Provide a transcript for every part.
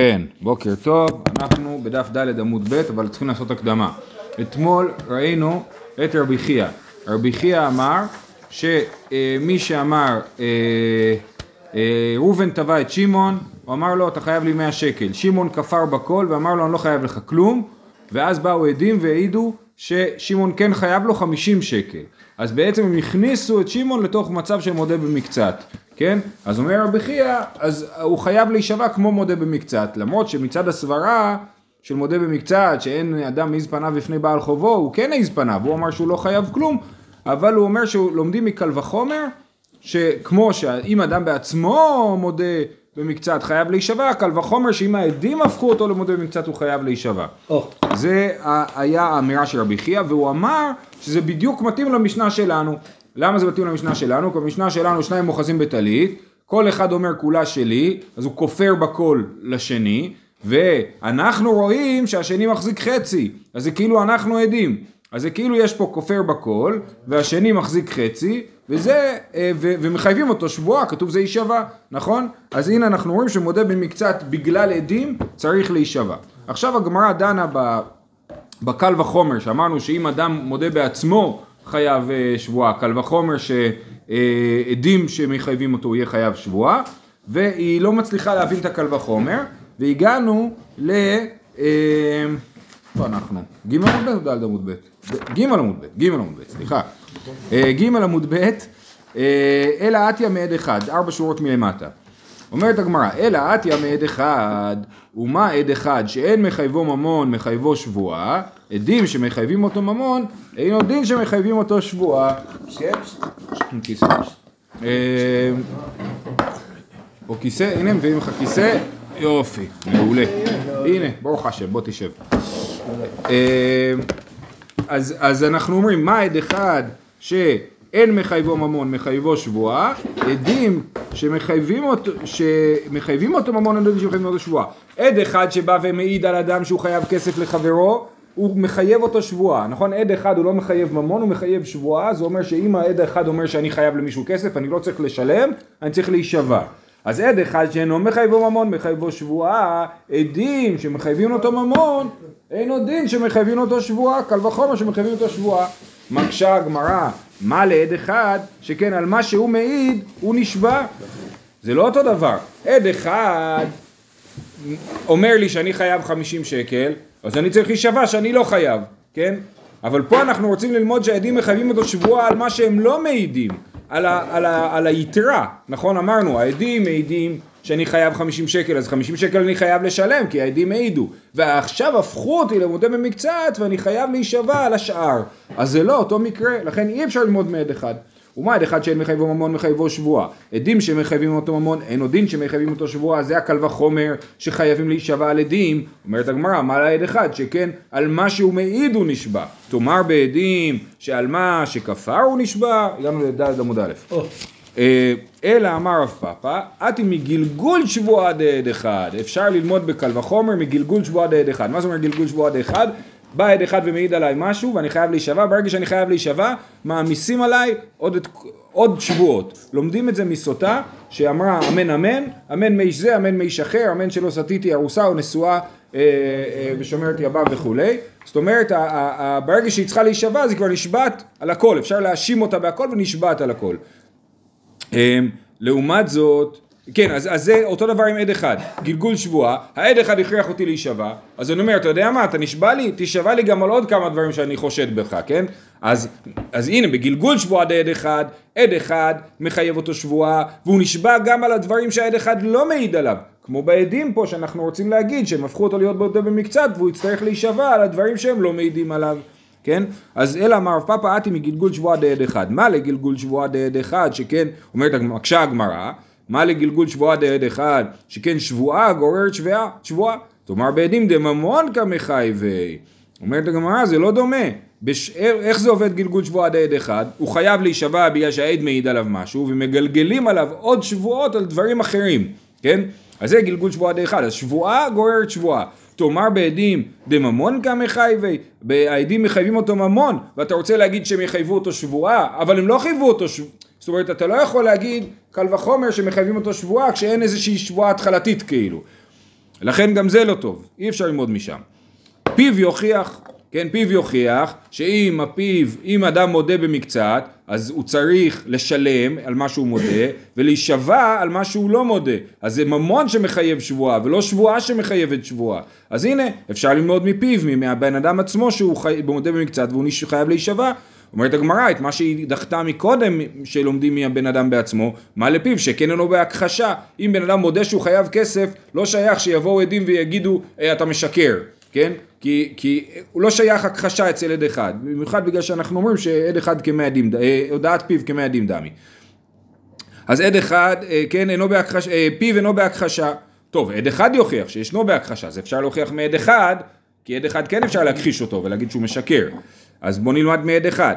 כן, בוקר טוב, אנחנו בדף ד' עמוד ב', אבל צריכים לעשות הקדמה. אתמול ראינו את רבי חייא. רבי חייא אמר שמי שאמר אה, אה, ראובן תבע את שמעון, הוא אמר לו אתה חייב לי 100 שקל. שמעון כפר בכל ואמר לו אני לא חייב לך כלום, ואז באו עדים והעידו ששמעון כן חייב לו 50 שקל. אז בעצם הם הכניסו את שמעון לתוך מצב של מודה במקצת. כן? אז אומר רבי חייא, אז הוא חייב להישבע כמו מודה במקצת, למרות שמצד הסברה של מודה במקצת, שאין אדם מעיז פניו בפני בעל חובו, הוא כן העיז פניו, הוא אמר שהוא לא חייב כלום, אבל הוא אומר שלומדים מקל וחומר, שכמו שאם אדם בעצמו מודה במקצת חייב להישבע, קל וחומר שאם העדים הפכו אותו למודה במקצת הוא חייב להישבע. Oh. זה היה האמירה של רבי חייא, והוא אמר שזה בדיוק מתאים למשנה שלנו. למה זה מתאים למשנה שלנו? כי במשנה שלנו שניים אוחזים בטלית, כל אחד אומר כולה שלי, אז הוא כופר בכל לשני, ואנחנו רואים שהשני מחזיק חצי, אז זה כאילו אנחנו עדים. אז זה כאילו יש פה כופר בכל, והשני מחזיק חצי, וזה, אה, ו, ומחייבים אותו שבועה, כתוב זה יישבע, נכון? אז הנה אנחנו רואים שמודה במקצת בגלל עדים, צריך להישבע. עכשיו הגמרא דנה בקל וחומר, שאמרנו שאם אדם מודה בעצמו, חייב אה, שבועה, קל וחומר שעדים שמחייבים אותו יהיה חייב שבועה, והיא לא מצליחה להבין את הקל וחומר, והגענו ל... אה, איפה אנחנו? ג' עמוד ב' או ד' עמוד ב'? ג' עמוד ב', ג' עמוד ב', סליחה. אה, ג' עמוד ב', אלא עטיה מעד אחד, ארבע שורות מלמטה. אומרת הגמרא, אלא עטיה מעד אחד, ומה עד אחד שאין מחייבו ממון מחייבו שבועה, עדים שמחייבים אותו ממון, אינו דין שמחייבים אותו שבועה. כן? אה, או כיסא, הנה מביאים לך כיסא, יופי, מעולה. הנה, ברוך השם, בוא תשב. אה, אז אנחנו אומרים, מה עד אחד ש... אין מחייבו ממון, מחייבו שבועה, עדים שמחייבים אותו, שמחייבים אותו ממון, עדים שמחייבים אותו שבועה. עד אחד שבא ומעיד על אדם שהוא חייב כסף לחברו, הוא מחייב אותו שבועה, נכון? עד אחד הוא לא מחייב ממון, הוא מחייב שבועה, זה אומר שאם העד אחד אומר שאני חייב למישהו כסף, אני לא צריך לשלם, אני צריך להישבע. אז עד אחד שאינו מחייבו ממון, מחייבו שבועה, עדים שמחייבים אותו ממון, אין עוד דין שמחייבים אותו שבועה, קל וחומר שמחייבים אותו שבועה. מקשה הגמרא, מה לעד אחד, שכן על מה שהוא מעיד, הוא נשבע. זה לא אותו דבר. עד אחד אומר לי שאני חייב 50 שקל, אז אני צריך להישבע שאני לא חייב, כן? אבל פה אנחנו רוצים ללמוד שהעדים מחייבים אותו שבועה על מה שהם לא מעידים, על, ה, על, ה, על היתרה, נכון? אמרנו, העדים מעידים שאני חייב 50 שקל, אז 50 שקל אני חייב לשלם, כי העדים העידו. ועכשיו הפכו אותי למודה במקצת, ואני חייב להישבע על השאר. אז זה לא אותו מקרה, לכן אי אפשר ללמוד מעד אחד. ומה עד אחד שאין מחייבו ממון מחייבו שבועה. עדים שמחייבים אותו ממון, אין עוד דין שמחייבים אותו שבועה, זה הקל וחומר שחייבים להישבע על עדים. אומרת הגמרא, מה לעד אחד? שכן על מה שהוא מעיד הוא נשבע. תאמר בעדים שעל מה שכפר הוא נשבע, הגענו לד' עמוד א'. אה, אלא אמר רב פאפא, אתי מגלגול שבועה דעד אחד. אפשר ללמוד בקל וחומר מגלגול שבועה דעד אחד. מה זאת אומרת גלגול שבועה דעד אחד? בא עד אחד ומעיד עליי משהו ואני חייב להישבע, ברגע שאני חייב להישבע, מעמיסים עליי עוד, את, עוד שבועות. לומדים את זה מסוטה שאמרה אמן אמן, אמן מי איש זה, אמן מי איש אחר, אמן שלא סטיתי ארוסה או נשואה אה, אה, ושומרת יבב וכולי. זאת אומרת, ה, ה, ה, ברגע שהיא צריכה להישבע אז היא כבר נשבעת על הכל, אפשר להאשים אותה בהכל ונשבעת על הכל. אה, לעומת זאת, כן, אז, אז זה אותו דבר עם עד אחד, גלגול שבועה, העד אחד הכריח אותי להישבע, אז אני אומר, אתה יודע מה, אתה נשבע לי, תישבע לי גם על עוד כמה דברים שאני חושד בך, כן? אז, אז הנה, בגלגול שבועה עד אחד, עד אחד מחייב אותו שבועה, והוא נשבע גם על הדברים שהעד אחד לא מעיד עליו, כמו בעדים פה שאנחנו רוצים להגיד, שהם הפכו אותו להיות באותו במקצת, והוא יצטרך להישבע על הדברים שהם לא מעידים עליו. כן? אז אלא אמר רב פאפא אתי מגלגול שבועה דעד אחד. מה לגלגול שבועה דעד אחד, שכן, אומרת, מקשה הגמרא, מה לגלגול שבועה דעד אחד, שכן שבועה גוררת שבועה, שבועה. תאמר בעדים דממון כמחייבי. אומרת הגמרא, זה לא דומה. בש... איך זה עובד גלגול שבועה דעד אחד? הוא חייב להישבע בגלל שהעד מעיד עליו משהו, ומגלגלים עליו עוד שבועות על דברים אחרים, כן? אז זה גלגול שבועה דעד אחד. אז שבועה גוררת שבועה. תאמר בעדים דממון כמחייבי, העדים מחייבים אותו ממון, ואתה רוצה להגיד שהם יחייבו אותו שבועה, אבל הם לא חייבו אותו שבועה. זאת אומרת, אתה לא יכול להגיד קל וחומר שמחייבים אותו שבועה כשאין איזושהי שבועה התחלתית כאילו. לכן גם זה לא טוב, אי אפשר ללמוד משם. פיו יוכיח, כן, פיו יוכיח שאם הפיו, אם אדם מודה במקצת, אז הוא צריך לשלם על מה שהוא מודה, ולהישבע על מה שהוא לא מודה. אז זה ממון שמחייב שבועה, ולא שבועה שמחייבת שבועה. אז הנה, אפשר ללמוד מפיו, מהבן אדם עצמו שהוא חי, מודה במקצת והוא חייב להישבע. אומרת הגמרא, את מה שהיא דחתה מקודם, שלומדים מהבן אדם בעצמו, מה לפיו, שכן אינו בהכחשה. אם בן אדם מודה שהוא חייב כסף, לא שייך שיבואו עדים ויגידו, אה, אתה משקר, כן? כי, כי הוא לא שייך הכחשה אצל עד אחד, במיוחד בגלל שאנחנו אומרים שעד אחד כמאה דין, אה, הודעת פיו כמאה דין דמי. אז עד אחד, אה, כן, אינו בהכחשה, פיו אינו בהכחשה. טוב, עד אחד יוכיח שישנו בהכחשה, אז אפשר להוכיח מעד אחד, כי עד אחד כן אפשר להכחיש אותו ולהגיד שהוא משקר. אז בוא נלמד מעד אחד.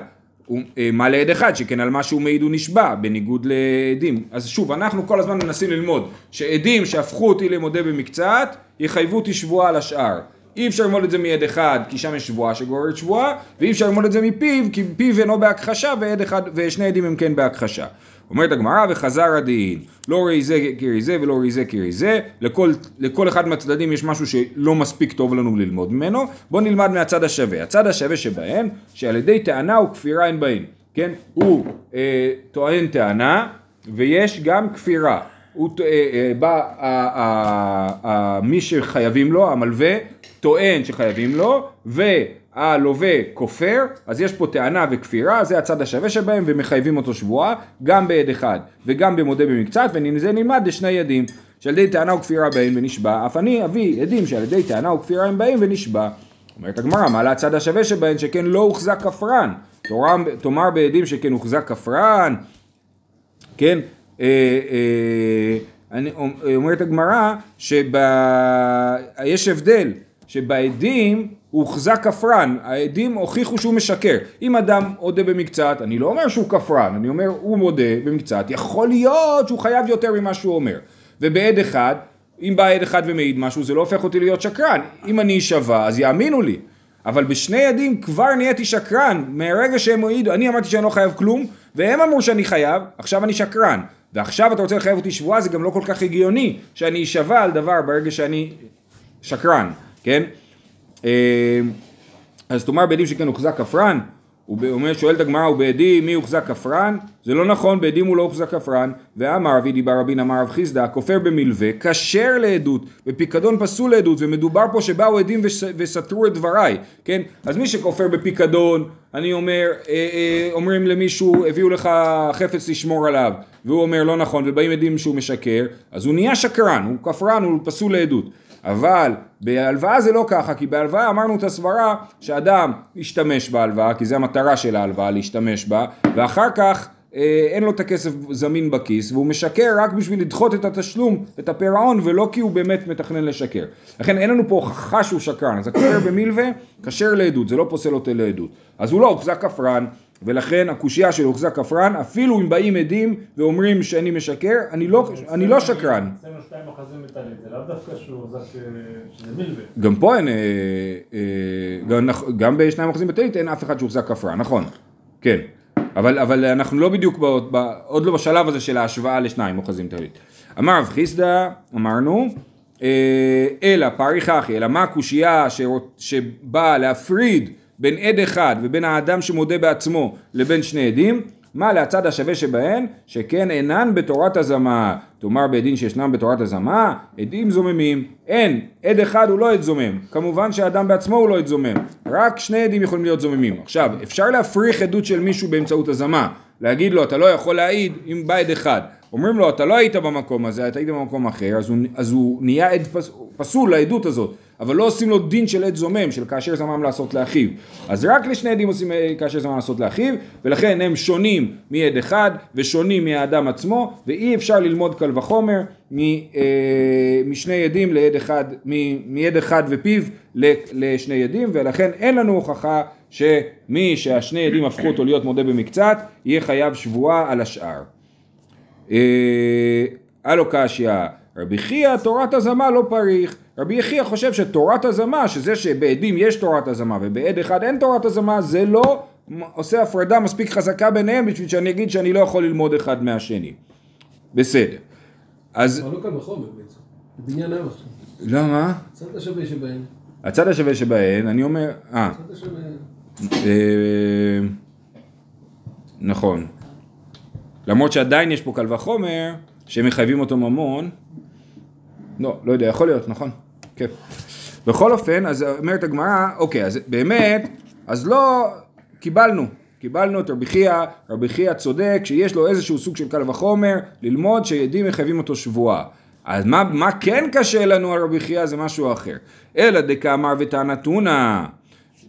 אה, מה לעד אחד, שכן על מה שהוא מעיד הוא נשבע, בניגוד לעדים. אז שוב, אנחנו כל הזמן מנסים ללמוד שעדים שהפכו אותי למודה במקצת, יחייבו אותי שבועה על השאר. אי אפשר ללמוד את זה מעד אחד, כי שם יש שבועה שגוררת שבועה, ואי אפשר ללמוד את זה מפיו, כי פיו אינו בהכחשה, ועד אחד, ושני עדים הם כן בהכחשה. אומרת הגמרא, וחזר הדין, לא ראי זה כראי זה ולא ראי זה כראי זה, לכל, לכל אחד מהצדדים יש משהו שלא מספיק טוב לנו ללמוד ממנו, בואו נלמד מהצד השווה. הצד השווה שבהם, שעל ידי טענה וכפירה אין בהן, כן? הוא אה, טוען טענה, ויש גם כפירה. הוא, אה, אה, בא, אה, אה, אה, מי שחייבים לו, המלווה, טוען שחייבים לו, ו... הלווה כופר, אז יש פה טענה וכפירה, זה הצד השווה שבהם, ומחייבים אותו שבועה, גם בעד אחד וגם במודה במקצת, וזה נלמד לשני ידים, שעל ידי טענה וכפירה באים ונשבע, אף אני אביא עדים שעל ידי טענה וכפירה הם באים ונשבע. אומרת הגמרא, מה לצד השווה שבהן שכן לא הוחזק כפרן, תאמר בעדים שכן הוחזק כפרן, כן, אה, אה, אומרת הגמרא שיש הבדל שבעדים הוחזק כפרן, העדים הוכיחו שהוא משקר. אם אדם מודה במקצת, אני לא אומר שהוא כפרן, אני אומר הוא מודה במקצת, יכול להיות שהוא חייב יותר ממה שהוא אומר. ובעד אחד, אם בא עד אחד ומעיד משהו, זה לא הופך אותי להיות שקרן. אם אני אשבע, אז יאמינו לי. אבל בשני עדים כבר נהייתי שקרן, מהרגע שהם העידו, אני אמרתי שאני לא חייב כלום, והם אמרו שאני חייב, עכשיו אני שקרן. ועכשיו אתה רוצה לחייב אותי שבועה, זה גם לא כל כך הגיוני שאני אשבע על דבר ברגע שאני שקרן, כן? אה, אז תאמר בעדים שכן הוחזק כפרן, הוא שואלת הגמרא, ובעדים מי הוחזק כפרן? זה לא נכון, בעדים הוא לא הוחזק כפרן. ואמר רבי דיבר רבין אמר רב חיסדא, כופר במלווה, כשר לעדות, ופיקדון פסול לעדות, ומדובר פה שבאו עדים וסתרו את דבריי, כן? אז מי שכופר בפיקדון, אני אומר, אה, אה, אומרים למישהו, הביאו לך חפץ לשמור עליו, והוא אומר לא נכון, ובאים עדים שהוא משקר, אז הוא נהיה שקרן, הוא כפרן, הוא פסול לעדות. אבל בהלוואה זה לא ככה, כי בהלוואה אמרנו את הסברה שאדם ישתמש בהלוואה, כי זה המטרה של ההלוואה להשתמש בה, ואחר כך אה, אין לו את הכסף זמין בכיס, והוא משקר רק בשביל לדחות את התשלום, את הפירעון, ולא כי הוא באמת מתכנן לשקר. לכן אין לנו פה הוכחה שהוא שקרן, אז הכופר במילווה כשר לעדות, זה לא פוסל אותו לעדות. אז הוא לא הוחזק כפרן, ולכן הקושייה של הוחזק כפרן, אפילו אם באים עדים ואומרים שאני משקר, אני לא, אני לא שקרן. גם פה אין, אה, אה, גם בשניים אוחזים בטלית אין אף אחד שהוחזק כפרן, נכון, כן. אבל, אבל אנחנו לא בדיוק, ב, ב, עוד לא בשלב הזה של ההשוואה לשניים אוחזים טלית. אמר רב חיסדא, אמרנו, אה, אלא פריך אחי, אלא מה הקושייה שבאה להפריד בין עד אחד ובין האדם שמודה בעצמו לבין שני עדים, מה להצד השווה שבהן? שכן אינן בתורת הזמה. תאמר בעדין שישנם בתורת הזמה, עדים זוממים. אין, עד אחד הוא לא עד זומם. כמובן שהאדם בעצמו הוא לא עד זומם. רק שני עדים יכולים להיות זוממים. עכשיו, אפשר להפריך עדות של מישהו באמצעות הזמה. להגיד לו, אתה לא יכול להעיד אם בא עד אחד. אומרים לו, אתה לא היית במקום הזה, אתה היית במקום אחר, אז הוא, אז הוא נהיה עד פס, פסול לעדות הזאת. אבל לא עושים לו דין של עד זומם, של כאשר זמם לעשות לאחיו. אז רק לשני עדים עושים אה, כאשר זמם לעשות לאחיו, ולכן הם שונים מעד אחד ושונים מהאדם עצמו, ואי אפשר ללמוד קל וחומר אה, משני עדים לעד אחד, מעד אחד ופיו לשני עדים, ולכן אין לנו הוכחה שמי שהשני עדים הפכו אותו להיות מודה במקצת, יהיה חייב שבועה על השאר. אה, קשיא, רבי חייא תורת הזמה לא פריך רבי יחיא חושב שתורת הזמה, שזה שבעדים יש תורת הזמה ובעד אחד אין תורת הזמה, זה לא עושה הפרדה מספיק חזקה ביניהם בשביל שאני אגיד שאני לא יכול ללמוד אחד מהשני. בסדר. אז... אבל לא קל בחומר בעצם, בבניין היום עכשיו. למה? הצד השווה שבהן. הצד השווה שבהן, אני אומר, אה, הצד השווה... אה, נכון. למרות שעדיין יש פה קל וחומר, שמחייבים אותו ממון. לא, לא יודע, יכול להיות, נכון. כן. בכל אופן, אז אומרת הגמרא, אוקיי, אז באמת, אז לא, קיבלנו. קיבלנו את רבי חייא, רבי חייא צודק שיש לו איזשהו סוג של קל וחומר, ללמוד שעדים מחייבים אותו שבועה. אז מה, מה כן קשה לנו על רבי חייא זה משהו אחר. אלא דקאמר וטענתונה.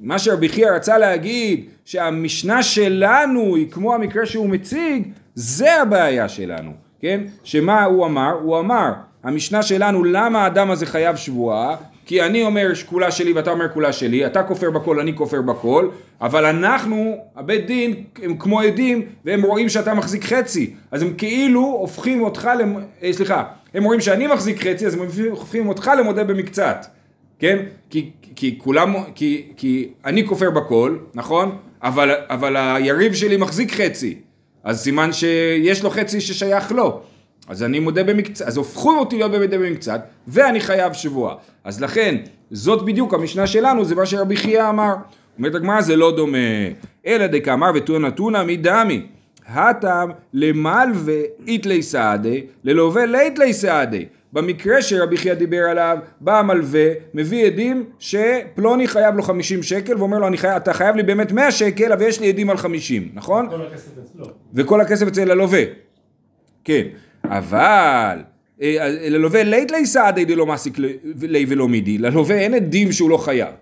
מה שרבי חייא רצה להגיד, שהמשנה שלנו היא כמו המקרה שהוא מציג, זה הבעיה שלנו, כן? שמה הוא אמר? הוא אמר, המשנה שלנו, למה האדם הזה חייב שבועה? כי אני אומר כולה שלי ואתה אומר כולה שלי, אתה כופר בכל, אני כופר בכל, אבל אנחנו, הבית דין, הם כמו עדים, והם רואים שאתה מחזיק חצי, אז הם כאילו הופכים אותך, למ... אה, סליחה, הם רואים שאני מחזיק חצי, אז הם הופכים אותך למודה במקצת, כן? כי, כי כולם, כי, כי אני כופר בכל, נכון? אבל, אבל היריב שלי מחזיק חצי, אז סימן שיש לו חצי ששייך לו. אז אני מודה במקצת, אז הופכו אותי להיות מודה במקצת, ואני חייב שבועה. אז לכן, זאת בדיוק המשנה שלנו, זה מה שרבי חייא אמר. אומרת הגמרא, זה לא דומה. אלא דקאמר ותונה תונה מדמי. הטעם למלווה איתלי סעדי, ללווה ליתלי סעדי. במקרה שרבי חייא דיבר עליו, בא המלווה, מביא עדים שפלוני חייב לו 50 שקל, ואומר לו, חי... אתה חייב לי באמת 100 שקל, אבל יש לי עדים על 50, נכון? כל הכסף אצלו. וכל הכסף אצל הלווה. כן. אבל אה, ללווה לית לי סעדי דלא מעסיק לי ולא מידי, ללווה אין עדים שהוא לא חייב.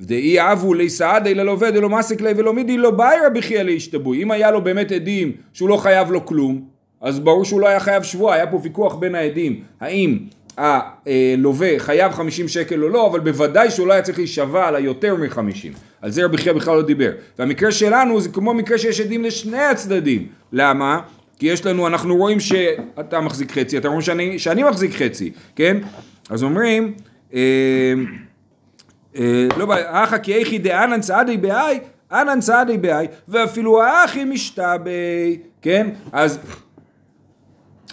דאי אבו לי סעדי ללווה דלא מעסיק לי ולא מידי לא באי רבי חייא להשתבוי. אם היה לו באמת עדים שהוא לא חייב לו כלום, אז ברור שהוא לא היה חייב שבוע, היה פה ויכוח בין העדים, האם הלווה חייב 50 שקל או לא, אבל בוודאי שהוא לא היה צריך להישבע על היותר מ-50. על זה רבי חייא בכלל לא דיבר. והמקרה שלנו זה כמו מקרה שיש עדים לשני הצדדים. למה? כי יש לנו, אנחנו רואים שאתה מחזיק חצי, אתה רואים שאני, שאני מחזיק חצי, כן? אז אומרים, אה, אה, לא, אחא כי איכי דאנן צעדי באי, אנן צעדי באי, ואפילו האחי משתבי, כן? אז,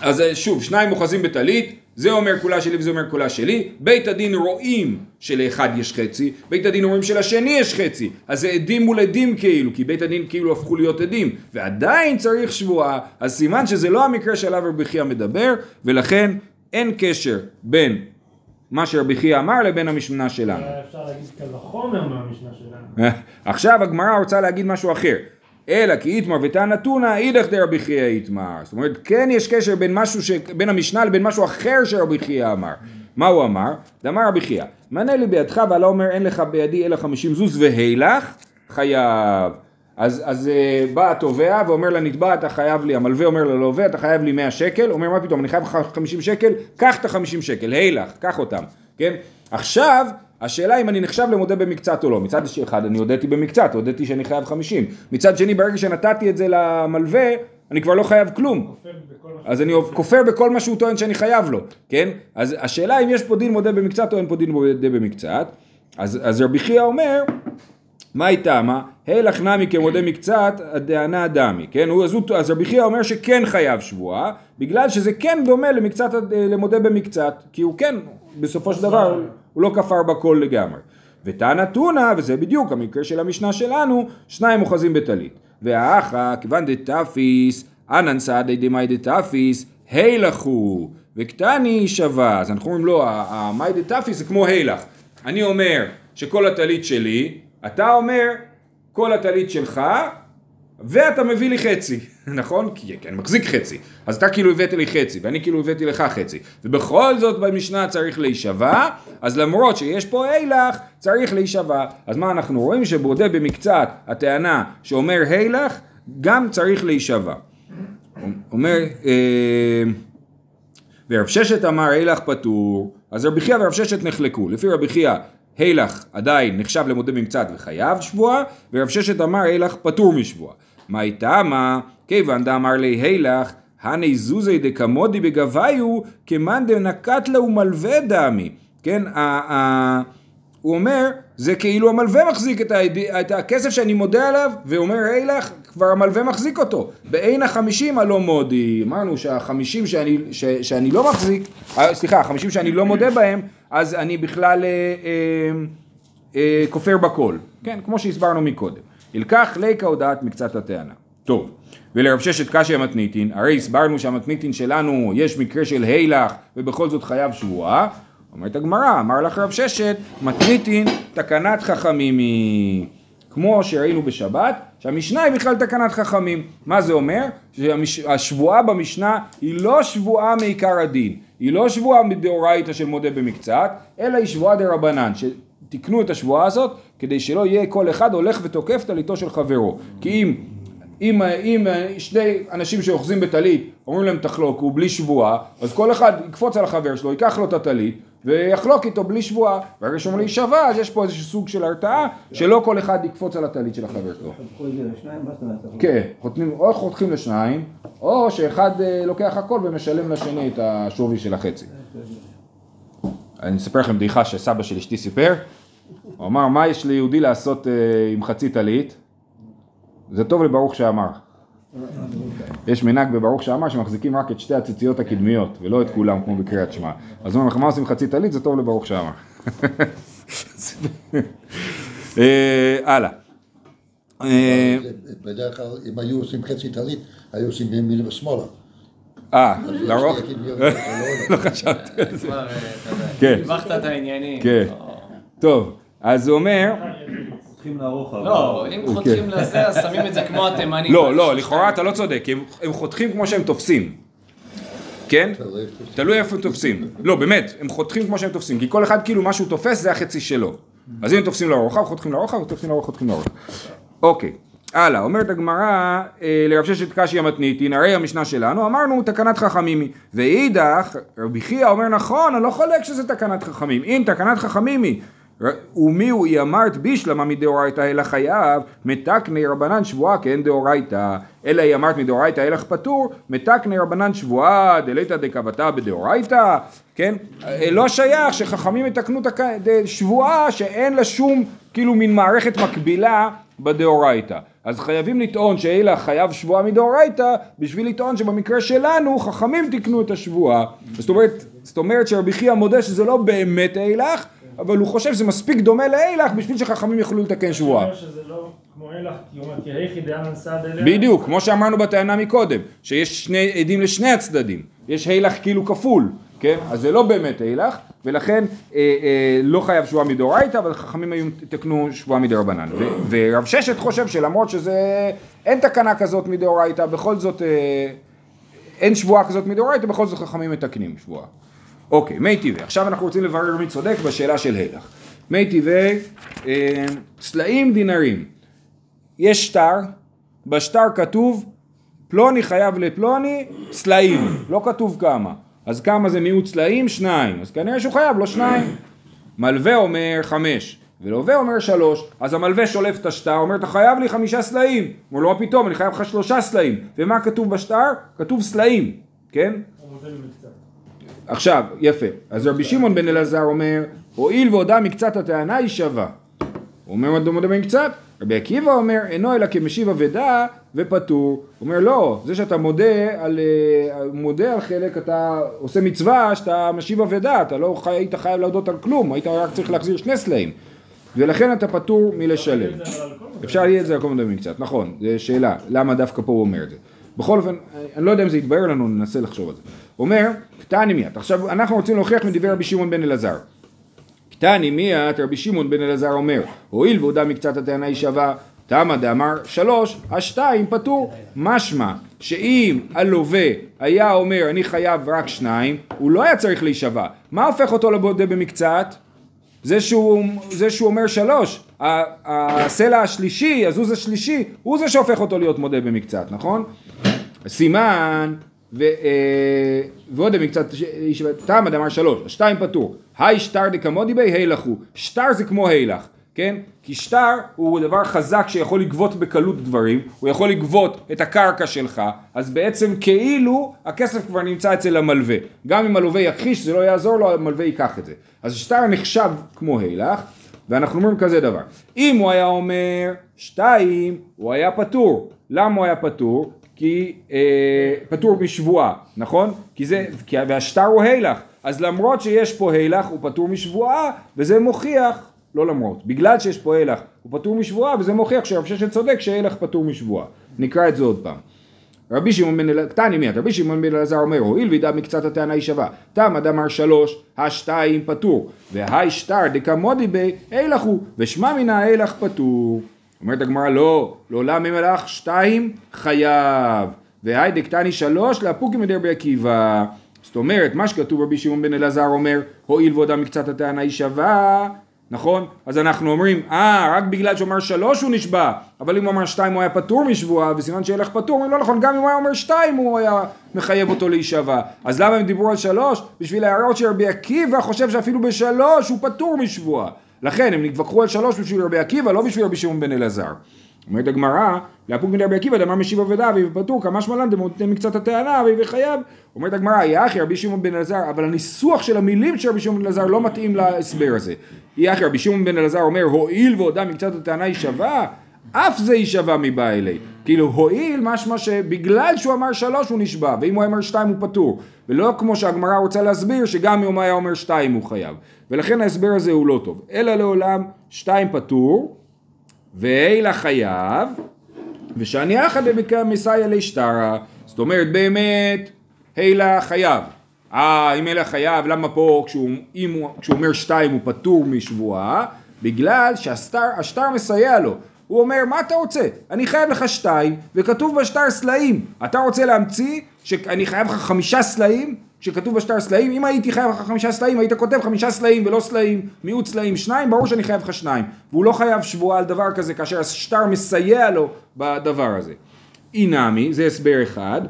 אז שוב, שניים אוחזים בטלית, זה אומר כולה שלי וזה אומר כולה שלי, בית הדין רואים שלאחד יש חצי, בית הדין רואים שלשני יש חצי, אז זה עדים מול עדים כאילו, כי בית הדין כאילו הפכו להיות עדים, ועדיין צריך שבועה, אז סימן שזה לא המקרה שעליו רבי חייא מדבר, ולכן אין קשר בין מה שרבי חייא אמר לבין המשנה שלנו. אפשר להגיד קל וחומר מהמשנה שלנו. עכשיו הגמרא רוצה להגיד משהו אחר. אלא כי איתמר ותנא תונא אידך דרבי חייא איתמר. זאת אומרת, כן יש קשר בין משהו ש... בין המשנה לבין משהו אחר שרבי חייא אמר. מה הוא אמר? דאמר רבי חייא, מנה לי בידך ועלה אומר אין לך בידי אלא חמישים זוז והילך חייב. אז, אז uh, בא התובע ואומר לנתבע אתה חייב לי, המלווה אומר ללווה אתה חייב לי 100 שקל, אומר מה פתאום אני חייב לך 50 שקל, קח את ה-50 שקל, הילך, קח אותם, כן? עכשיו השאלה אם אני נחשב למודה במקצת או לא. מצד אחד אני הודיתי במקצת, הודיתי שאני חייב 50. מצד שני ברגע שנתתי את זה למלווה, אני כבר לא חייב כלום. אז אני כופר בכל מה שהוא טוען שאני חייב לו, כן? אז השאלה אם יש פה דין מודה במקצת או אין פה דין מודה במקצת. אז, אז רבי חייא אומר, מה איתה מה? הילך נמי כמודה מקצת, הדענה דמי, כן? הוא, אז, הוא, אז רבי חייא אומר שכן חייב שבועה, בגלל שזה כן דומה למקצת, למודה במקצת, כי הוא כן, בסופו של דבר, הוא לא כפר בכל לגמרי. וטענה טונה, וזה בדיוק המקרה של המשנה שלנו, שניים אוחזים בטלית. והאחא, כיוון דתפיס, אנן סעדי דמאי דתפיס, הילכו, וקטני שווה. אז אנחנו אומרים לא, המאי דתפיס זה כמו הילך. אני אומר שכל הטלית שלי, אתה אומר כל הטלית שלך, ואתה מביא לי חצי, נכון? כי, אני מחזיק חצי. אז אתה כאילו הבאת לי חצי, ואני כאילו הבאתי לך חצי. ובכל זאת במשנה צריך להישבע, אז למרות שיש פה הילך, צריך להישבע. אז מה אנחנו רואים? שבודה במקצת הטענה שאומר הילך, גם צריך להישבע. אומר, אה, ורב ששת אמר הילך פטור, אז רבי חייא ורב ששת נחלקו. לפי רבי חייא הילך עדיין נחשב למודה במקצת וחייב שבועה, ורב ששת אמר הילך פטור משבועה. מה איתה מה? כיוון דאמר לי הילך, הני זוזי דקמודי בגביו, כמאן דנקת לה ומלווה דמי. כן, הוא אומר, זה כאילו המלווה מחזיק את, היד... את הכסף שאני מודה עליו, ואומר הילך, כבר המלווה מחזיק אותו. בעין החמישים הלא מודי, אמרנו שהחמישים שאני, ש, שאני לא מחזיק, אה, סליחה, החמישים שאני לא מודה בהם, אז אני בכלל אה, אה, אה, כופר בכל, כן, כמו שהסברנו מקודם. ילקח ליקה הודעת מקצת הטענה. טוב, ולרב ששת קשיא מתניתין, הרי הסברנו שהמתניתין שלנו יש מקרה של הילך ובכל זאת חייב שבועה, אומרת הגמרא, אמר לך רב ששת, מתניתין תקנת חכמים היא. כמו שראינו בשבת, שהמשנה היא בכלל תקנת חכמים. מה זה אומר? שהשבועה במשנה היא לא שבועה מעיקר הדין, היא לא שבועה מדאורייתא של מודה במקצת, אלא היא שבועה דה רבנן, שתיקנו את השבועה הזאת כדי שלא יהיה כל אחד הולך ותוקף טליתו של חברו. כי אם אם, אם שני אנשים שאוחזים בטלית אומרים להם תחלוקו בלי שבועה אז כל אחד יקפוץ על החבר שלו, ייקח לו את הטלית ויחלוק איתו בלי שבועה ברגע שאומרים להישבע אז יש פה איזשהו סוג של הרתעה שלא כל אחד יקפוץ על הטלית של החבר שלו. כן, או חותכים לשניים או שאחד אה, לוקח הכל ומשלם לשני את השווי של החצי. אני אספר לכם בדיחה שסבא של אשתי סיפר. הוא אמר מה יש ליהודי לעשות אה, עם חצי טלית זה טוב לברוך שאמר. יש מנהג בברוך שאמר שמחזיקים רק את שתי הציציות הקדמיות ולא את כולם כמו בקריאת שמע. אז הוא אומר לך מה עושים חצי טלית זה טוב לברוך שאמר. אה, הלאה. אה, בדרך כלל אם היו עושים חצי טלית היו עושים מימין ושמאלה. אה, לרוך? לא חשבתי על זה. כן. הבחת את העניינים. כן. טוב, אז הוא אומר... חותכים לרוחב. לא, אם חותכים לזה, אז שמים את זה כמו התימנים. לא, לא, לכאורה אתה לא צודק, הם, חותכים כמו שהם תופסים. כן? תלוי איפה הם תופסים. לא, באמת, הם חותכים כמו שהם תופסים, כי כל אחד כאילו מה שהוא תופס זה החצי שלו. אז אם הם תופסים לרוחב, חותכים לרוחב, תופסים לרוחב, חותכים לרוחב. אוקיי. הלאה, אומרת הגמרא אה, לרב ששת קשיא מתניתין, הרי המשנה שלנו, אמרנו תקנת חכמים היא, ואידך, רבי חייא אומר נכון, אני לא חולק שזה תקנת חכמים, אם תקנת חכמים היא, ומי הוא יאמרת בישלמה מדאורייתא אלא חייב? מתקני רבנן שבועה כאין דאורייתא. אלא יאמרת מדאורייתא אלך פטור? מתקני רבנן שבועה דליתא דקבתא בדאורייתא. כן? לא שייך שחכמים יתקנו שבועה שאין לה שום כאילו מין מערכת מקבילה בדאורייתא. אז חייבים לטעון שאלה חייב שבועה מדאורייתא בשביל לטעון שבמקרה שלנו חכמים תיקנו את השבועה. זאת אומרת, זאת אומרת שרבי חייא מודה שזה לא באמת אילך אבל הוא חושב שזה מספיק דומה לאילך בשביל שחכמים יוכלו לתקן שבועה. לא בדיוק, כמו שאמרנו בטענה מקודם, שיש שני עדים לשני הצדדים, יש הילך כאילו כפול, כן? אז זה לא באמת הילך, ולכן אה, אה, לא חייב שבועה מדאורייתא, אבל חכמים היו תקנו שבועה מדרבנן. ורב ששת חושב שלמרות שזה, אין תקנה כזאת מדאורייתא, בכל זאת, אה, אין שבועה כזאת מדאורייתא, בכל זאת חכמים מתקנים שבועה. אוקיי, מי טבעי. עכשיו אנחנו רוצים לברר מי צודק בשאלה של הלך. מי טבעי, אה, סלעים דינרים. יש שטר, בשטר כתוב פלוני חייב לפלוני סלעים, לא כתוב כמה. אז כמה זה מיעוט סלעים? שניים. אז כנראה שהוא חייב לו שניים. מלווה אומר חמש, ולווה אומר שלוש, אז המלווה שולף את השטר, אומר אתה חייב לי חמישה סלעים. אומר לו מה פתאום, אני חייב לך שלושה סלעים. ומה כתוב בשטר? כתוב סלעים, כן? עכשיו, יפה. אז רבי שמעון בן אלעזר אומר, הואיל והודה מקצת הטענה היא שווה. הוא אומר מה דומה מקצת? רבי עקיבא אומר, אינו אלא כמשיב אבדה ופטור. הוא אומר, לא, זה שאתה מודה על, אה, מודה על חלק, אתה עושה מצווה שאתה משיב אבדה, אתה לא חי, היית חייב להודות על כלום, היית רק צריך להחזיר שני סלעים. ולכן אתה פטור מלשלם. אפשר להגיד את זה על כל מיני מקצת, נכון, זו שאלה, למה דווקא פה הוא אומר את זה. בכל אופן, אני לא יודע אם זה יתבהר לנו, ננסה לחשוב על זה. אומר, קטני מיית. עכשיו, אנחנו רוצים להוכיח מדבר רבי שמעון בן אלעזר. קטני מיית, רבי שמעון בן אלעזר אומר, הואיל והודה מקצת הטענה היא שווה, תמה דאמר שלוש, השתיים פטור. משמע שאם הלווה היה אומר אני חייב רק שניים, הוא לא היה צריך להישבע. מה הופך אותו לבודה במקצת? זה שהוא, זה שהוא אומר שלוש, הסלע השלישי, הזוז השלישי, הוא זה שהופך אותו להיות מודה במקצת, נכון? סימן, ו, אה, ועוד מקצת, תמה דמר שלוש, שתיים פטור, היי שטר דקמודי בי הילכו, שטר זה כמו הילך, כן? כי שטר הוא דבר חזק שיכול לגבות בקלות דברים, הוא יכול לגבות את הקרקע שלך, אז בעצם כאילו הכסף כבר נמצא אצל המלווה. גם אם הלווה יכחיש זה לא יעזור לו, המלווה ייקח את זה. אז שטר נחשב כמו הילך, ואנחנו אומרים כזה דבר. אם הוא היה אומר שתיים, הוא היה פטור. למה הוא היה פטור? כי אה, פטור משבועה, נכון? כי זה, כי, והשטר הוא הילך. אז למרות שיש פה הילך הוא פטור משבועה, וזה מוכיח, לא למרות, בגלל שיש פה הילך הוא פטור משבועה, וזה מוכיח שרב ששת צודק שהילך פטור משבועה. נקרא את זה עוד פעם. רבי שמעון בן אלעזר, תני מיד, רבי שמעון בן אלעזר אומר, הואיל וידע מקצת הטענה היא שווה, תם אדם אמר שלוש, השתיים פטור, והי שטר דקמודי בי, הילך הוא, ושמע מן ההילך פטור. אומרת הגמרא, לא, לעולם אם הלך שתיים, חייב, והי דקתני שלוש, לאפוקי מדי רבי עקיבא. זאת אומרת, מה שכתוב רבי שמעון בן אלעזר אומר, הואיל וידע מקצת הטענה היא שווה, נכון? אז אנחנו אומרים, אה, רק בגלל שהוא אמר שלוש הוא נשבע, אבל אם הוא אמר שתיים הוא היה פטור משבועה, וסימן שילך פטור, אומרים לא נכון, גם אם הוא היה אומר שתיים הוא היה מחייב אותו להישבע. אז למה הם דיברו על שלוש? בשביל להראות שרבי עקיבא חושב שאפילו בשלוש הוא פטור משבועה. לכן הם התווכחו על שלוש בשביל רבי עקיבא, לא בשביל רבי שמעון בן אלעזר. אומרת הגמרא, להפוק מן רבי עקיבא, דמר משיב אבדה ואיב פטור, כמה שמלן דמותן מקצת הטענה ואיב חייב. אומרת הגמרא, יחי רבי שמעון בן אלעזר, אבל הניסוח של המילים של רבי שמעון בן אלעזר לא מתאים להסבר הזה. יחי רבי שמעון בן אלעזר אומר, הואיל והודה מקצת הטענה היא שווה, אף זה שווה מבא אלי. כאילו הואיל משמע שבגלל שהוא אמר שלוש הוא נשבע, ואם הוא אמר שתיים הוא פטור. ולא כמו שהגמרא רוצה להסביר, שגם אם הוא היה אומר שתיים הוא חייב. ולכן ההסבר הזה הוא לא טוב. אלא לעולם שתיים פטור, ואילה חייב, ושאני אחא דבקה מסייע לשטרה. זאת אומרת באמת, הילה חייב. אה, אם הילה חייב, למה פה כשהוא, הוא, כשהוא אומר שתיים הוא פטור משבועה? בגלל שהשטר מסייע לו. הוא אומר, מה אתה רוצה? אני חייב לך שתיים, וכתוב בשטר סלעים. אתה רוצה להמציא שאני חייב לך חמישה סלעים? שכתוב בשטר סלעים, אם הייתי חייב לך חמישה סלעים, היית כותב חמישה סלעים ולא סלעים, מיעוט סלעים, שניים, ברור שאני חייב לך שניים. והוא לא חייב שבועה על דבר כזה, כאשר השטר מסייע לו בדבר הזה. אינמי, זה הסבר אחד,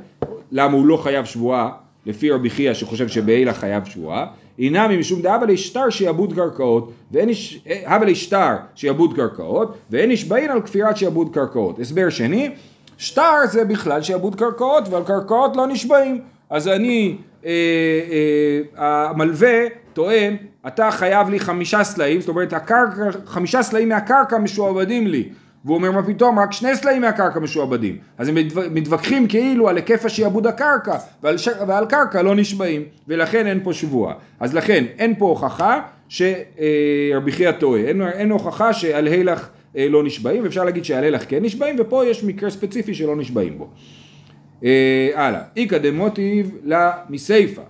למה הוא לא חייב שבועה, לפי רבי חייא שחושב שבעילה חייב שבועה. אינמי משום דאבה לשטר שיעבוד קרקעות, ואין איש, הבה לשטר שיעבוד קרקעות, ואין נשבעין על כפירת שיעבוד קרקעות. הסבר שני, שטר זה בכלל שיעבוד קרקעות, ועל קרקעות לא נשבעים. אז אני, אה, אה, המלווה טוען, אתה חייב לי חמישה סלעים, זאת אומרת הקרקע, חמישה סלעים מהקרקע משועבדים לי. והוא אומר מה פתאום? רק שני סלעים מהקרקע משועבדים. אז הם מתווכחים כאילו על היקף השעבוד הקרקע ועל, ש... ועל קרקע לא נשבעים ולכן אין פה שבועה. אז לכן אין פה הוכחה שרבי חייא טועה. אין, אין הוכחה שעל הילך אה, לא נשבעים ואפשר להגיד שעל הילך כן נשבעים ופה יש מקרה ספציפי שלא נשבעים בו. אה, הלאה, איכא דמוטיב לה מסיפא.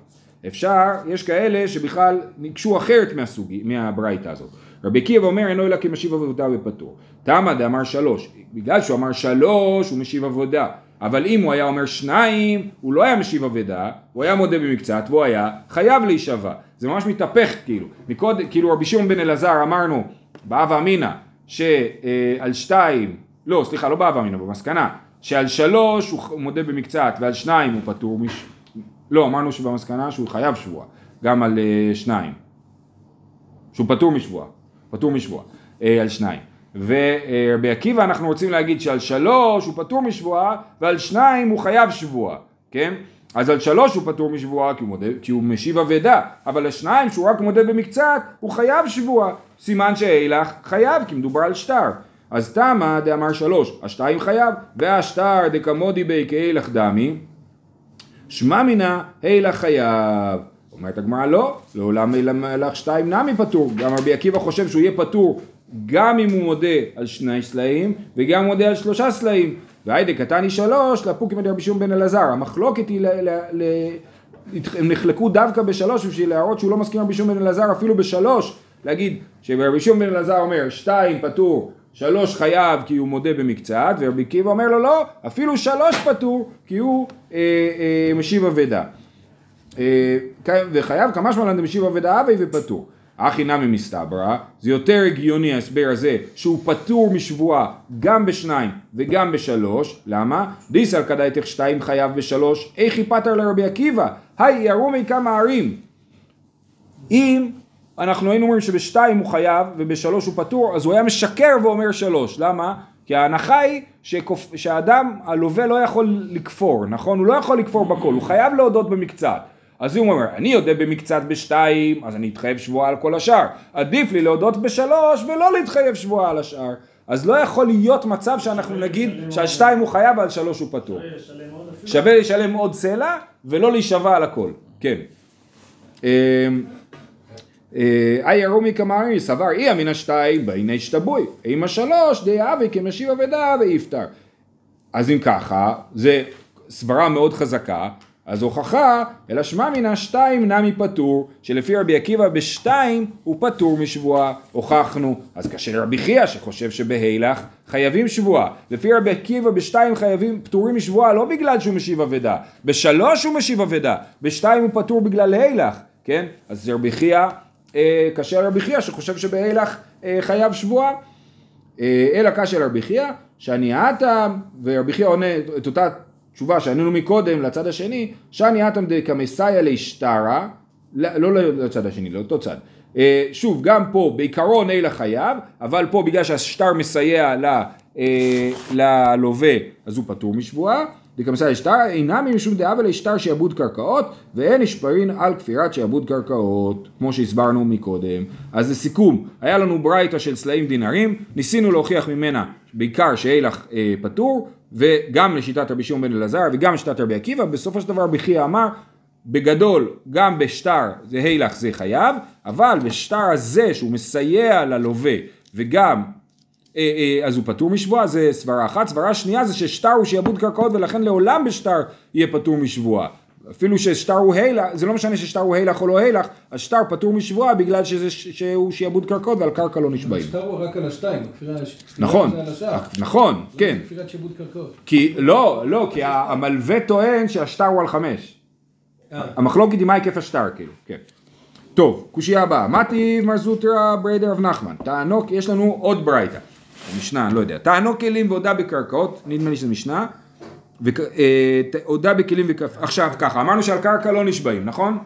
אפשר, יש כאלה שבכלל ניגשו אחרת מהסוג, מהברייתא הזאת. רבי עקיבא אומר אינו אלא כמשיב עבודה ופטור. תמא דאמר שלוש, בגלל שהוא אמר שלוש הוא משיב עבודה. אבל אם הוא היה אומר שניים, הוא לא היה משיב אבדה, הוא היה מודה במקצת והוא היה חייב להישבע. זה ממש מתהפך כאילו. מקוד, כאילו רבי שמעון בן אלעזר אמרנו באב אמינא שעל שתיים, לא סליחה לא באב אמינא במסקנה, שעל שלוש הוא מודה במקצת ועל שניים הוא פטור, מש... לא אמרנו שבמסקנה שהוא חייב שבועה, גם על uh, שניים, שהוא פטור משבועה, פטור משבועה, uh, על שניים. ורבי עקיבא אנחנו רוצים להגיד שעל שלוש הוא פטור משבועה ועל שניים הוא חייב שבועה, כן? אז על שלוש הוא פטור משבועה כי הוא, מודה, כי הוא משיב אבדה, אבל לשניים שהוא רק מודה במקצת הוא חייב שבועה, סימן שאילך חייב כי מדובר על שטר. אז תמה דאמר שלוש, השתיים חייב, והשטר דקמודי בי כאילך דמי, שמע מינה הילך חייב. אומרת הגמרא לא, לעולם הילך שתיים נמי פטור, גם רבי עקיבא חושב שהוא יהיה פטור גם אם הוא מודה על שני סלעים וגם מודה על שלושה סלעים. והיידה קטני שלוש, לפוקי מדי רבי שמעון בן אלעזר. המחלוקת היא, ל, ל, ל, הם נחלקו דווקא בשלוש בשביל להראות שהוא לא מסכים עם רבי שמעון בן אלעזר אפילו בשלוש, להגיד שרבי שמעון בן אלעזר אומר שתיים פטור שלוש חייב כי הוא מודה במקצת, ורבי עקיבא אומר לו לא, אפילו שלוש פטור כי הוא אה, אה, משיב אבדה. אה, וחייב כמה שמלן דמשיב אבדה אבי ופטור. אחי נמי מסתברא, זה יותר הגיוני ההסבר הזה שהוא פטור משבועה גם בשניים וגם בשלוש, למה? דיסל כדאיתך שתיים חייב בשלוש, איך פטר לרבי עקיבא? היי ירומי כמה ערים. אם אנחנו היינו אומרים שבשתיים הוא חייב ובשלוש הוא פטור, אז הוא היה משקר ואומר שלוש. למה? כי ההנחה היא שכופ... שהאדם הלווה לא יכול לכפור, נכון? הוא לא יכול לכפור בכל, הוא חייב להודות במקצת. אז הוא אומר, אני יודע במקצת בשתיים, אז אני אתחייב שבועה על כל השאר. עדיף לי להודות בשלוש ולא להתחייב שבועה על השאר. אז לא יכול להיות מצב שאנחנו נגיד שעל שתיים הוא חייב ועל שלוש הוא פטור. שווה לשלם עוד סלע ולא להישבע על הכל. כן. אי ירומי כמרי סבר אי מן השתיים בעיני שתבוי, עם השלוש די אבי כמשיב אבדה ויפטר. אז אם ככה, זה סברה מאוד חזקה, אז הוכחה, אלא שמע מן השתיים נמי פטור, שלפי רבי עקיבא בשתיים הוא פטור משבועה, הוכחנו. אז כאשר רבי חייא שחושב שבהילך חייבים שבועה, לפי רבי עקיבא בשתיים חייבים פטורים משבועה לא בגלל שהוא משיב אבדה, בשלוש הוא משיב אבדה, בשתיים הוא פטור בגלל הילך, כן? אז זה רבי חייא, אה, כאשר רבי חייא שחושב שבהילך אה, חייב שבועה. אה, אלא קשה לרבי חייא, שאני האטם, ורבי חייא עונה את אותה תשובה שענינו מקודם לצד השני, שאני האטם דקמסאיה להשתרא, לא לצד השני, לאותו צד. אה, שוב, גם פה בעיקרון אלה חייב, אבל פה בגלל שהשטר מסייע אה, ללווה, אז הוא פטור משבועה. דקמסאיה להשתרא אינם משום דאבה להשתר שעבוד קרקעות, ואין נשפרין על כפירת שעבוד קרקעות, כמו שהסברנו מקודם. אז לסיכום, היה לנו ברייתא של סלעים דינרים, ניסינו להוכיח ממנה בעיקר שאילך אה, פטור, וגם לשיטת רבי שמעון בן אלעזר וגם לשיטת רבי עקיבא, בסופו של דבר רבי חייא אמר, בגדול, גם בשטר זה הילך זה חייב, אבל בשטר הזה שהוא מסייע ללווה וגם אה, אה, אז הוא פטור משבועה, זה סברה אחת. סברה שנייה זה ששטר הוא שיעבוד קרקעות ולכן לעולם בשטר יהיה פטור משבועה. אפילו ששטר הוא הילך, זה לא משנה ששטר הוא הילך או לא הילך, השטר פטור משבועה בגלל שזה, שהוא שיעבוד קרקעות ועל קרקע לא נשבעים. השטר הוא רק על השתיים, הכפירה נכון. נכון, כן. זה כפירת שיבוד קרקעות. כי לא, לא, כי המלווה טוען שהשטר הוא על חמש. אה. המחלוקת היא מה היקף השטר, כאילו, כן. טוב, קושייה הבאה. מתי מר זוטרא בריידר רב נחמן. תענוק, יש לנו עוד ברייתא. משנה, אני לא יודע. תענוק כלים והודה בקרקעות, נדמה לי שזה משנה. והודה בכלים וכף... עכשיו ככה, אמרנו שעל קרקע לא נשבעים, נכון?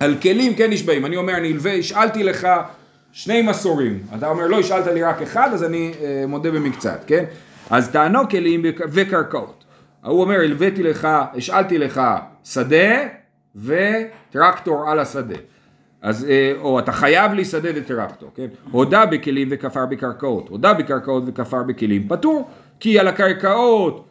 על כלים כן נשבעים. אני אומר, אני הלווה, השאלתי לך שני מסורים. אתה אומר, לא השאלת לי רק אחד, אז אני אה, מודה במקצת, כן? אז תענוק כלים וק- וקרקעות. ההוא אומר, הלוויתי לך, השאלתי לך שדה וטרקטור על השדה. אז, אה, או אתה חייב לי שדה וטרקטור, כן? הודה בכלים וכפר בקרקעות. הודה בקרקעות וכפר בכלים, פטור. כי על הקרקעות,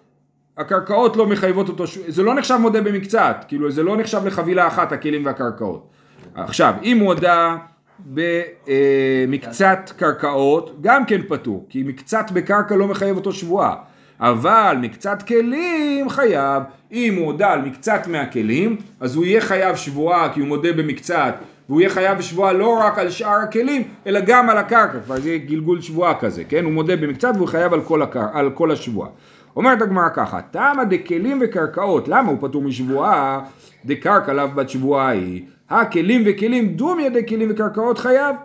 הקרקעות לא מחייבות אותו, זה לא נחשב מודה במקצת, כאילו זה לא נחשב לחבילה אחת הכלים והקרקעות. עכשיו, אם הוא הודה במקצת קרקעות, גם כן פטור, כי מקצת בקרקע לא מחייב אותו שבועה. אבל מקצת כלים חייב, אם הוא הודה על מקצת מהכלים, אז הוא יהיה חייב שבועה כי הוא מודה במקצת, והוא יהיה חייב שבועה לא רק על שאר הכלים, אלא גם על הקרקע, כבר זה גלגול שבועה כזה, כן? הוא מודה במקצת והוא חייב על כל, הקר... על כל השבועה. אומרת הגמרא ככה, תמה דכלים וקרקעות, למה הוא פטור משבועה? דקרקע לאו בת שבועה היא, הכלים וכלים דומיה דכלים וקרקעות חייב.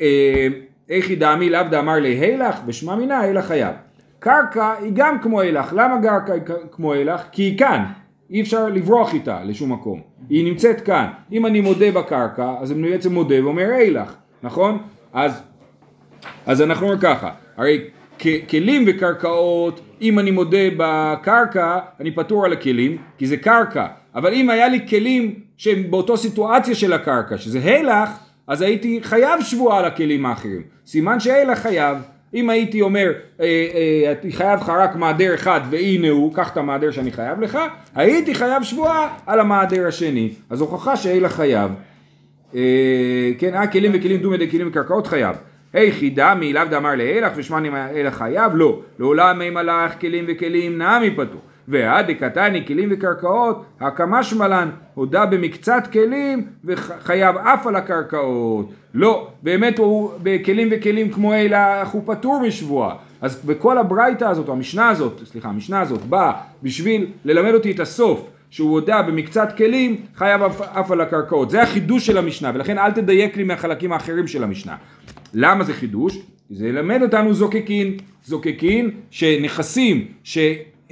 אה, איך דמי לאו דאמר להילך ושמע מינה הילך חייב. קרקע היא גם כמו הילך, למה קרקע היא כמו הילך? כי היא כאן, אי אפשר לברוח איתה לשום מקום, היא נמצאת כאן. אם אני מודה בקרקע, אז אני בעצם מודה ואומר הילך, נכון? אז, אז אנחנו אומרים ככה, הרי כלים וקרקעות, אם אני מודה בקרקע, אני פטור על הכלים, כי זה קרקע. אבל אם היה לי כלים שהם באותו סיטואציה של הקרקע, שזה הילך, אז הייתי חייב שבועה על הכלים האחרים. סימן שהילך חייב. אם הייתי אומר, אה, אה, אני חייב לך רק מעדר אחד והנה הוא, קח את המעדר שאני חייב לך, הייתי חייב שבועה על המעדר השני. אז הוכחה שהילך חייב. אה, כן, אה, כלים וכלים דומי דכלים וקרקעות חייב. היכי דמי לאו דאמר להילך ושמעני אלך חייב? לא. לעולם מי מלאך כלים וכלים נמי פטור. ועד דקתני כלים וקרקעות, הקמה שמלן, הודה במקצת כלים וחייב אף על הקרקעות. לא, באמת הוא בכלים וכלים כמו אילך הוא פטור משבועה. אז בכל הברייתא הזאת, או המשנה הזאת, סליחה, המשנה הזאת באה בשביל ללמד אותי את הסוף. שהוא הודה במקצת כלים, חייב אף, אף על הקרקעות. זה החידוש של המשנה, ולכן אל תדייק לי מהחלקים האחרים של המשנה. למה זה חידוש? זה ילמד אותנו זוקקין. זוקקין שנכסים שיש,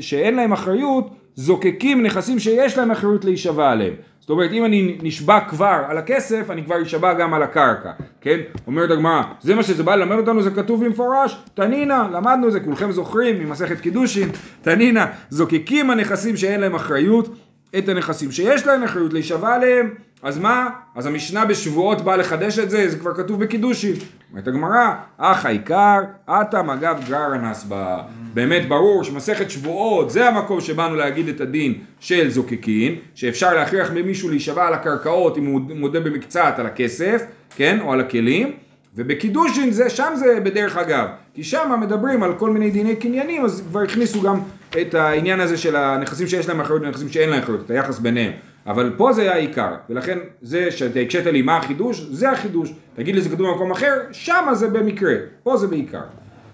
שאין להם אחריות, זוקקים נכסים שיש להם אחריות להישבע עליהם. זאת אומרת, אם אני נשבע כבר על הכסף, אני כבר אשבע גם על הקרקע, כן? אומרת הגמרא, זה מה שזה בא ללמד אותנו, זה כתוב במפורש, תנינה, למדנו את זה, כולכם זוכרים ממסכת קידושין, תנינה, זוקקים הנכסים שאין להם אחריות, את הנכסים שיש להם אחריות להישבע עליהם, אז מה? אז המשנה בשבועות באה לחדש את זה, זה כבר כתוב בקידושין. אומרת הגמרא, אך העיקר, עתה מגב גרא נסבה. באמת ברור שמסכת שבועות זה המקום שבאנו להגיד את הדין של זוקקין, שאפשר להכריח ממישהו להישבע על הקרקעות אם הוא מודה במקצת על הכסף, כן, או על הכלים. ובקידושין זה, שם זה בדרך אגב, כי שם מדברים על כל מיני דיני קניינים, אז כבר הכניסו גם את העניין הזה של הנכסים שיש להם אחריות ונכסים שאין להם אחריות, את היחס ביניהם. אבל פה זה היה העיקר, ולכן זה שאתה הקשית לי מה החידוש, זה החידוש. תגיד לי זה כתוב במקום אחר, שמה זה במקרה, פה זה בעיקר.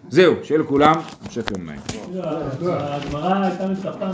זהו, שיהיה לכולם המשך יום מצפה